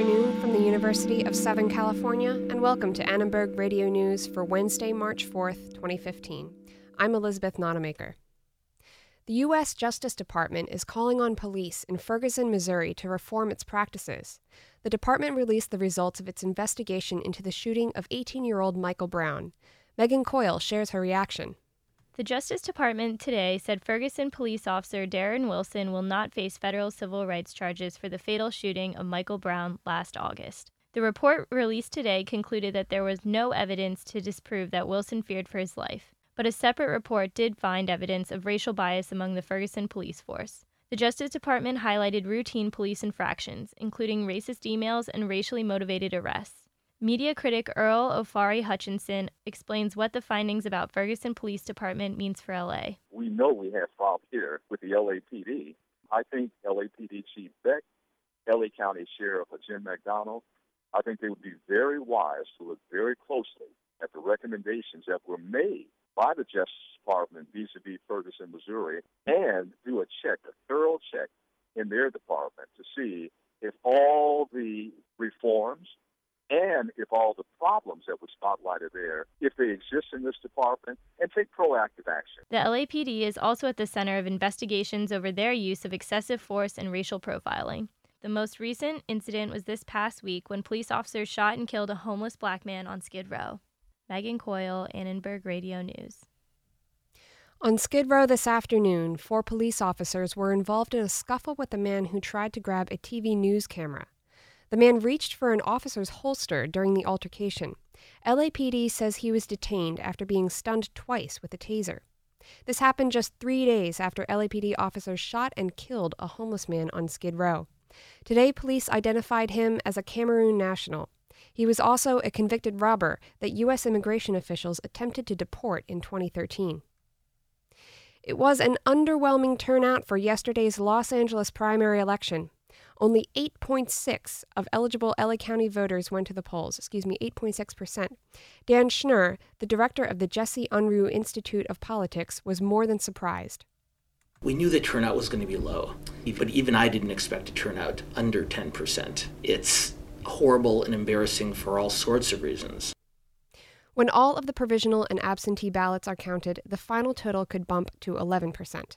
afternoon from the University of Southern California, and welcome to Annenberg Radio News for Wednesday, March 4th, 2015. I'm Elizabeth Nonemaker. The U.S. Justice Department is calling on police in Ferguson, Missouri to reform its practices. The department released the results of its investigation into the shooting of 18 year old Michael Brown. Megan Coyle shares her reaction. The Justice Department today said Ferguson police officer Darren Wilson will not face federal civil rights charges for the fatal shooting of Michael Brown last August. The report released today concluded that there was no evidence to disprove that Wilson feared for his life, but a separate report did find evidence of racial bias among the Ferguson police force. The Justice Department highlighted routine police infractions, including racist emails and racially motivated arrests. Media critic Earl Ofari Hutchinson explains what the findings about Ferguson Police Department means for LA. We know we have problems here with the LAPD. I think LAPD Chief Beck, LA County Sheriff Jim McDonnell, I think they would be very wise to look very closely at the recommendations that were made by the Justice Department vis-a-vis Ferguson, Missouri, and do a check, a thorough check in their department to see if all the reforms and if all the problems that were spotlighted there, if they exist in this department, and take proactive action. The LAPD is also at the center of investigations over their use of excessive force and racial profiling. The most recent incident was this past week when police officers shot and killed a homeless black man on Skid Row. Megan Coyle, Annenberg Radio News. On Skid Row this afternoon, four police officers were involved in a scuffle with a man who tried to grab a TV news camera. The man reached for an officer's holster during the altercation. LAPD says he was detained after being stunned twice with a taser. This happened just three days after LAPD officers shot and killed a homeless man on Skid Row. Today, police identified him as a Cameroon national. He was also a convicted robber that U.S. immigration officials attempted to deport in 2013. It was an underwhelming turnout for yesterday's Los Angeles primary election. Only 8.6 of eligible LA County voters went to the polls, excuse me, 8.6%. Dan Schnur, the director of the Jesse Unruh Institute of Politics, was more than surprised. We knew the turnout was going to be low, but even I didn't expect a turnout under 10%. It's horrible and embarrassing for all sorts of reasons. When all of the provisional and absentee ballots are counted, the final total could bump to 11%.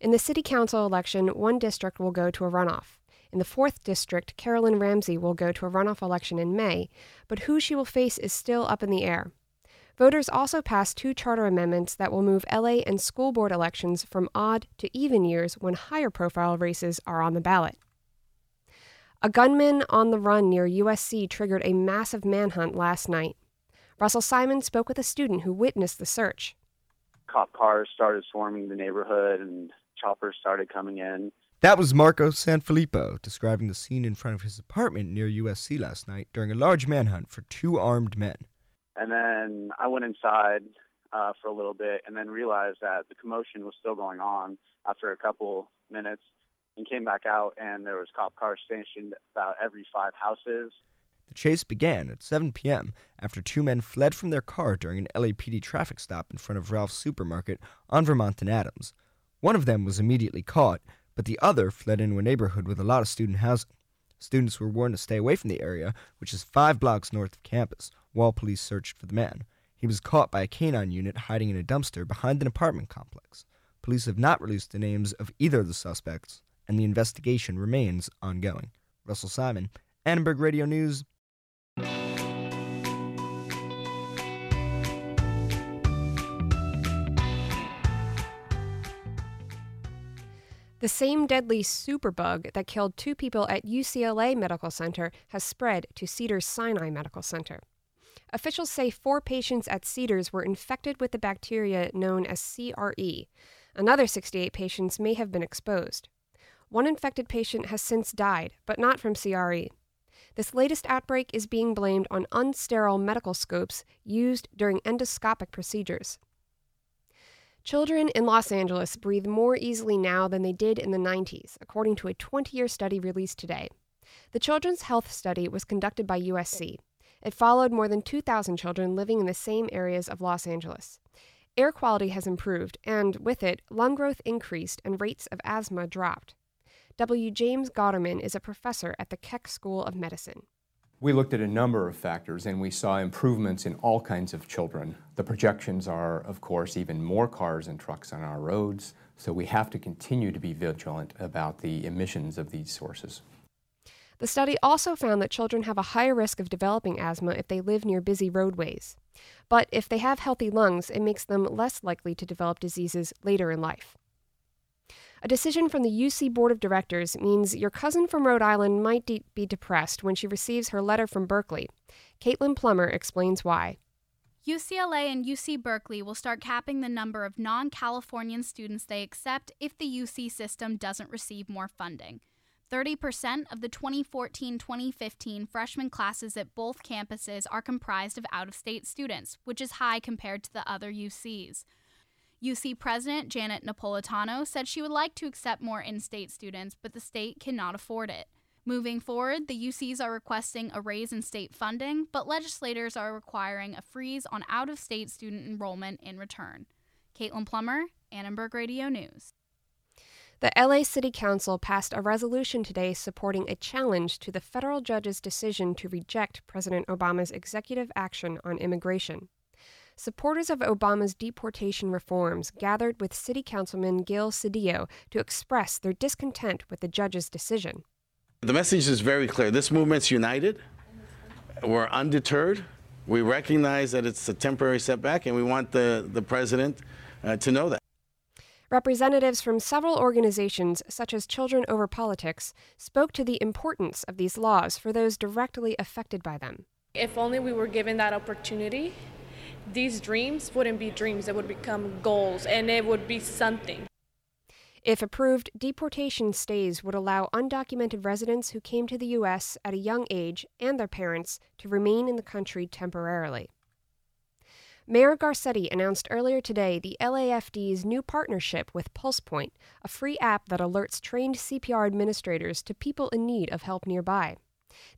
In the city council election, one district will go to a runoff. In the 4th District, Carolyn Ramsay will go to a runoff election in May, but who she will face is still up in the air. Voters also passed two charter amendments that will move LA and school board elections from odd to even years when higher profile races are on the ballot. A gunman on the run near USC triggered a massive manhunt last night. Russell Simon spoke with a student who witnessed the search. Cop cars started swarming the neighborhood and choppers started coming in. That was Marco Sanfilippo describing the scene in front of his apartment near USC last night during a large manhunt for two armed men. And then I went inside uh, for a little bit and then realized that the commotion was still going on after a couple minutes and came back out and there was cop cars stationed about every five houses. The chase began at 7 p.m. after two men fled from their car during an LAPD traffic stop in front of Ralph's supermarket on Vermont and Adams. One of them was immediately caught, but the other fled into a neighborhood with a lot of student housing. Students were warned to stay away from the area, which is five blocks north of campus, while police searched for the man. He was caught by a canine unit hiding in a dumpster behind an apartment complex. Police have not released the names of either of the suspects, and the investigation remains ongoing. Russell Simon, Annenberg Radio News, The same deadly superbug that killed two people at UCLA Medical Center has spread to Cedars Sinai Medical Center. Officials say four patients at Cedars were infected with the bacteria known as CRE. Another 68 patients may have been exposed. One infected patient has since died, but not from CRE. This latest outbreak is being blamed on unsterile medical scopes used during endoscopic procedures. Children in Los Angeles breathe more easily now than they did in the 90s, according to a 20 year study released today. The Children's Health Study was conducted by USC. It followed more than 2,000 children living in the same areas of Los Angeles. Air quality has improved, and with it, lung growth increased and rates of asthma dropped. W. James Gauderman is a professor at the Keck School of Medicine. We looked at a number of factors and we saw improvements in all kinds of children. The projections are, of course, even more cars and trucks on our roads, so we have to continue to be vigilant about the emissions of these sources. The study also found that children have a higher risk of developing asthma if they live near busy roadways. But if they have healthy lungs, it makes them less likely to develop diseases later in life. A decision from the UC Board of Directors means your cousin from Rhode Island might de- be depressed when she receives her letter from Berkeley. Caitlin Plummer explains why. UCLA and UC Berkeley will start capping the number of non Californian students they accept if the UC system doesn't receive more funding. 30% of the 2014 2015 freshman classes at both campuses are comprised of out of state students, which is high compared to the other UCs. UC President Janet Napolitano said she would like to accept more in state students, but the state cannot afford it. Moving forward, the UCs are requesting a raise in state funding, but legislators are requiring a freeze on out of state student enrollment in return. Caitlin Plummer, Annenberg Radio News. The LA City Council passed a resolution today supporting a challenge to the federal judge's decision to reject President Obama's executive action on immigration. Supporters of Obama's deportation reforms gathered with City Councilman Gil Cedillo to express their discontent with the judge's decision. The message is very clear. This movement's united. We're undeterred. We recognize that it's a temporary setback, and we want the, the president uh, to know that. Representatives from several organizations, such as Children Over Politics, spoke to the importance of these laws for those directly affected by them. If only we were given that opportunity, these dreams wouldn't be dreams, they would become goals, and it would be something. If approved, deportation stays would allow undocumented residents who came to the U.S. at a young age and their parents to remain in the country temporarily. Mayor Garcetti announced earlier today the LAFD's new partnership with PulsePoint, a free app that alerts trained CPR administrators to people in need of help nearby.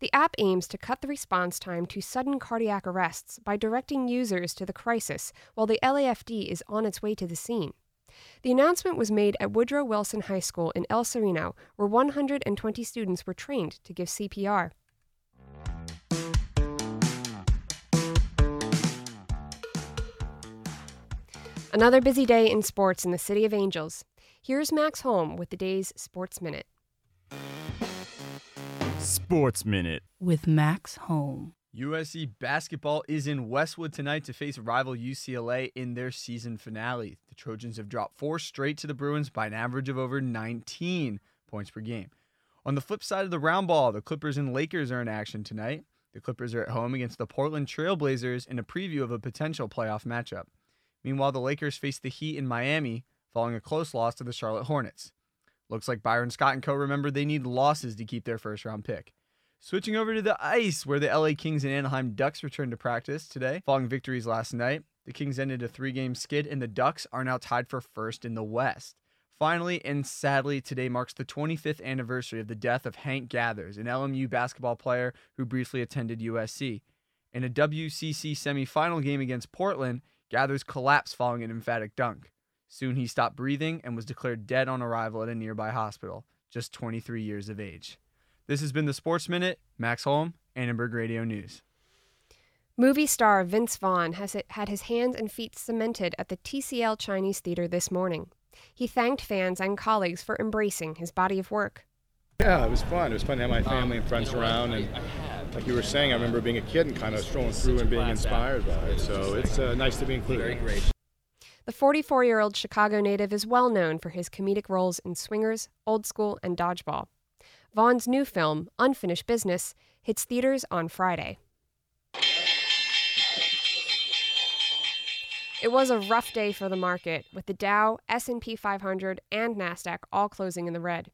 The app aims to cut the response time to sudden cardiac arrests by directing users to the crisis while the LAFD is on its way to the scene. The announcement was made at Woodrow Wilson High School in El Sereno, where 120 students were trained to give CPR. Another busy day in sports in the City of Angels. Here's Max Holm with the day's Sports Minute. Sports Minute with Max Holm. USC basketball is in Westwood tonight to face rival UCLA in their season finale. The Trojans have dropped four straight to the Bruins by an average of over 19 points per game. On the flip side of the round ball, the Clippers and Lakers are in action tonight. The Clippers are at home against the Portland Trailblazers in a preview of a potential playoff matchup. Meanwhile, the Lakers face the Heat in Miami following a close loss to the Charlotte Hornets. Looks like Byron Scott and co remember they need losses to keep their first round pick. Switching over to the ice, where the LA Kings and Anaheim Ducks returned to practice today following victories last night. The Kings ended a three game skid, and the Ducks are now tied for first in the West. Finally, and sadly, today marks the 25th anniversary of the death of Hank Gathers, an LMU basketball player who briefly attended USC. In a WCC semifinal game against Portland, Gathers collapsed following an emphatic dunk. Soon he stopped breathing and was declared dead on arrival at a nearby hospital, just 23 years of age. This has been the Sports Minute. Max Holm, Annenberg Radio News. Movie star Vince Vaughn has had his hands and feet cemented at the TCL Chinese Theater this morning. He thanked fans and colleagues for embracing his body of work. Yeah, it was fun. It was fun to have my family and friends around, and like you were saying, I remember being a kid and kind of strolling through and being inspired by it. So it's uh, nice to be included. The 44 year old Chicago native is well known for his comedic roles in Swingers, Old School, and Dodgeball. Vaughn's new film, Unfinished Business, hits theaters on Friday. It was a rough day for the market, with the Dow, S&P 500, and Nasdaq all closing in the red.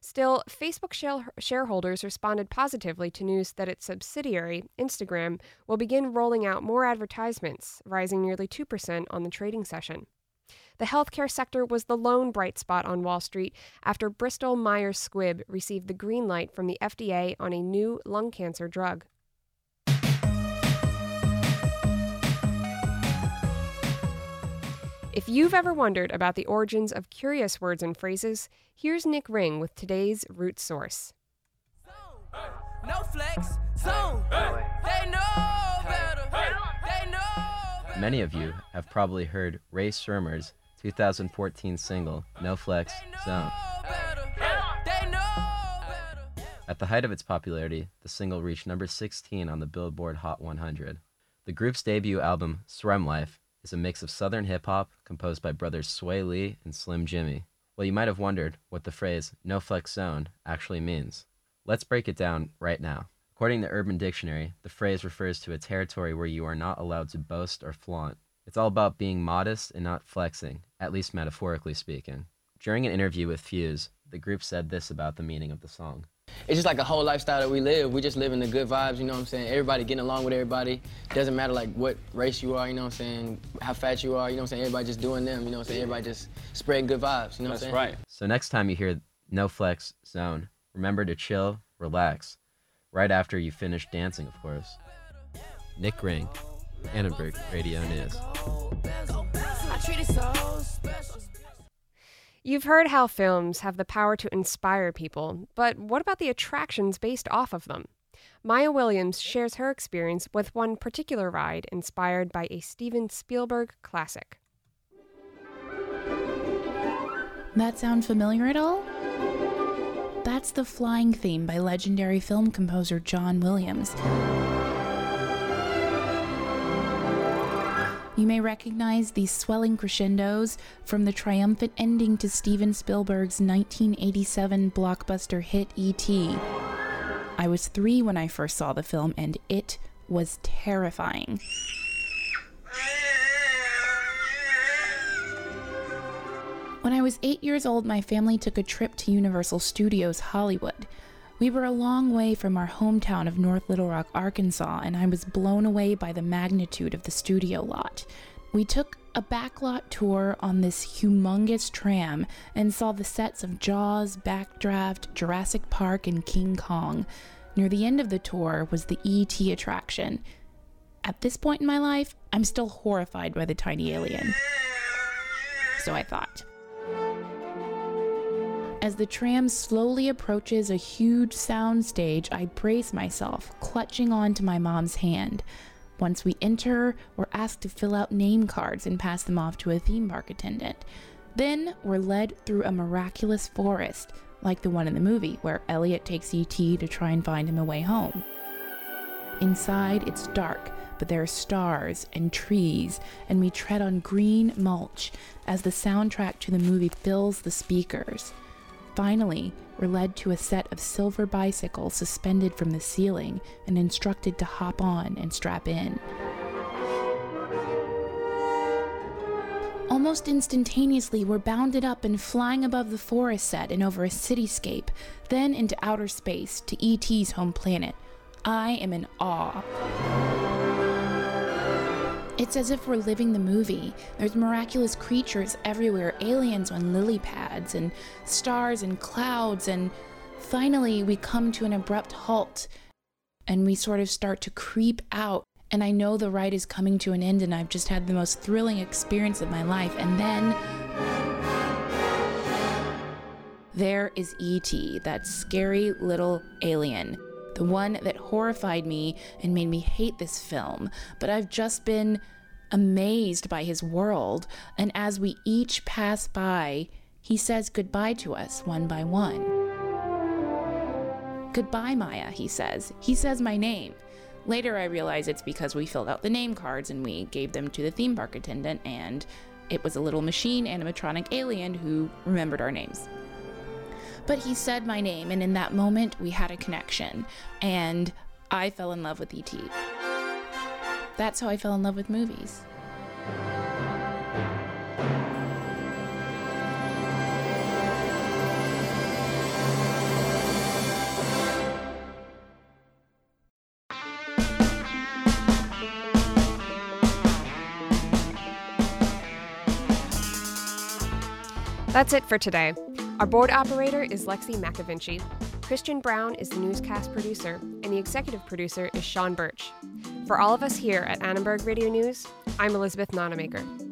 Still, Facebook shareholders responded positively to news that its subsidiary, Instagram, will begin rolling out more advertisements, rising nearly 2% on the trading session. The healthcare sector was the lone bright spot on Wall Street after Bristol Myers Squibb received the green light from the FDA on a new lung cancer drug. If you've ever wondered about the origins of curious words and phrases, here's Nick Ring with today's root source. No flex, zone. They know better. They know Many of you have probably heard Rae Sremmurd's 2014 single, No Flex Zone. At the height of its popularity, the single reached number 16 on the Billboard Hot 100. The group's debut album, SremmLife, is a mix of southern hip hop composed by brothers Swae Lee and Slim Jimmy. Well, you might have wondered what the phrase no flex zone actually means. Let's break it down right now. According to Urban Dictionary, the phrase refers to a territory where you are not allowed to boast or flaunt. It's all about being modest and not flexing, at least metaphorically speaking. During an interview with Fuse, the group said this about the meaning of the song. It's just like a whole lifestyle that we live. We just live in the good vibes, you know what I'm saying? Everybody getting along with everybody. Doesn't matter like what race you are, you know what I'm saying? How fat you are, you know what I'm saying? Everybody just doing them, you know what I'm saying? Everybody just spreading good vibes, you know That's what I'm saying? That's right. So next time you hear no flex zone, remember to chill, relax. Right after you finish dancing, of course. Nick Ring, Annenberg Radio News. You've heard how films have the power to inspire people, but what about the attractions based off of them? Maya Williams shares her experience with one particular ride inspired by a Steven Spielberg classic. That sound familiar at all? That's the flying theme by legendary film composer John Williams. You may recognize these swelling crescendos from the triumphant ending to Steven Spielberg's 1987 blockbuster hit E.T. I was three when I first saw the film, and it was terrifying. When I was eight years old, my family took a trip to Universal Studios Hollywood. We were a long way from our hometown of North Little Rock, Arkansas, and I was blown away by the magnitude of the studio lot. We took a backlot tour on this humongous tram and saw the sets of Jaws, Backdraft, Jurassic Park, and King Kong. Near the end of the tour was the ET attraction. At this point in my life, I'm still horrified by the tiny alien. So I thought. As the tram slowly approaches a huge sound stage, I brace myself, clutching onto my mom's hand. Once we enter, we're asked to fill out name cards and pass them off to a theme park attendant. Then we're led through a miraculous forest, like the one in the movie, where Elliot takes ET to try and find him a way home. Inside, it's dark, but there are stars and trees, and we tread on green mulch as the soundtrack to the movie fills the speakers. Finally, we're led to a set of silver bicycles suspended from the ceiling and instructed to hop on and strap in. Almost instantaneously, we're bounded up and flying above the forest set and over a cityscape, then into outer space to ET's home planet. I am in awe. It's as if we're living the movie. There's miraculous creatures everywhere, aliens on lily pads, and stars and clouds, and finally we come to an abrupt halt and we sort of start to creep out. And I know the ride is coming to an end, and I've just had the most thrilling experience of my life. And then there is E.T., that scary little alien the one that horrified me and made me hate this film, but I've just been amazed by his world, and as we each pass by, he says goodbye to us one by one. Goodbye, Maya, he says. He says my name. Later, I realize it's because we filled out the name cards and we gave them to the theme park attendant, and it was a little machine animatronic alien who remembered our names. But he said my name, and in that moment, we had a connection, and I fell in love with E.T. That's how I fell in love with movies. That's it for today. Our board operator is Lexi McAvinci. Christian Brown is the newscast producer, and the executive producer is Sean Birch. For all of us here at Annenberg Radio News, I'm Elizabeth Nonemaker.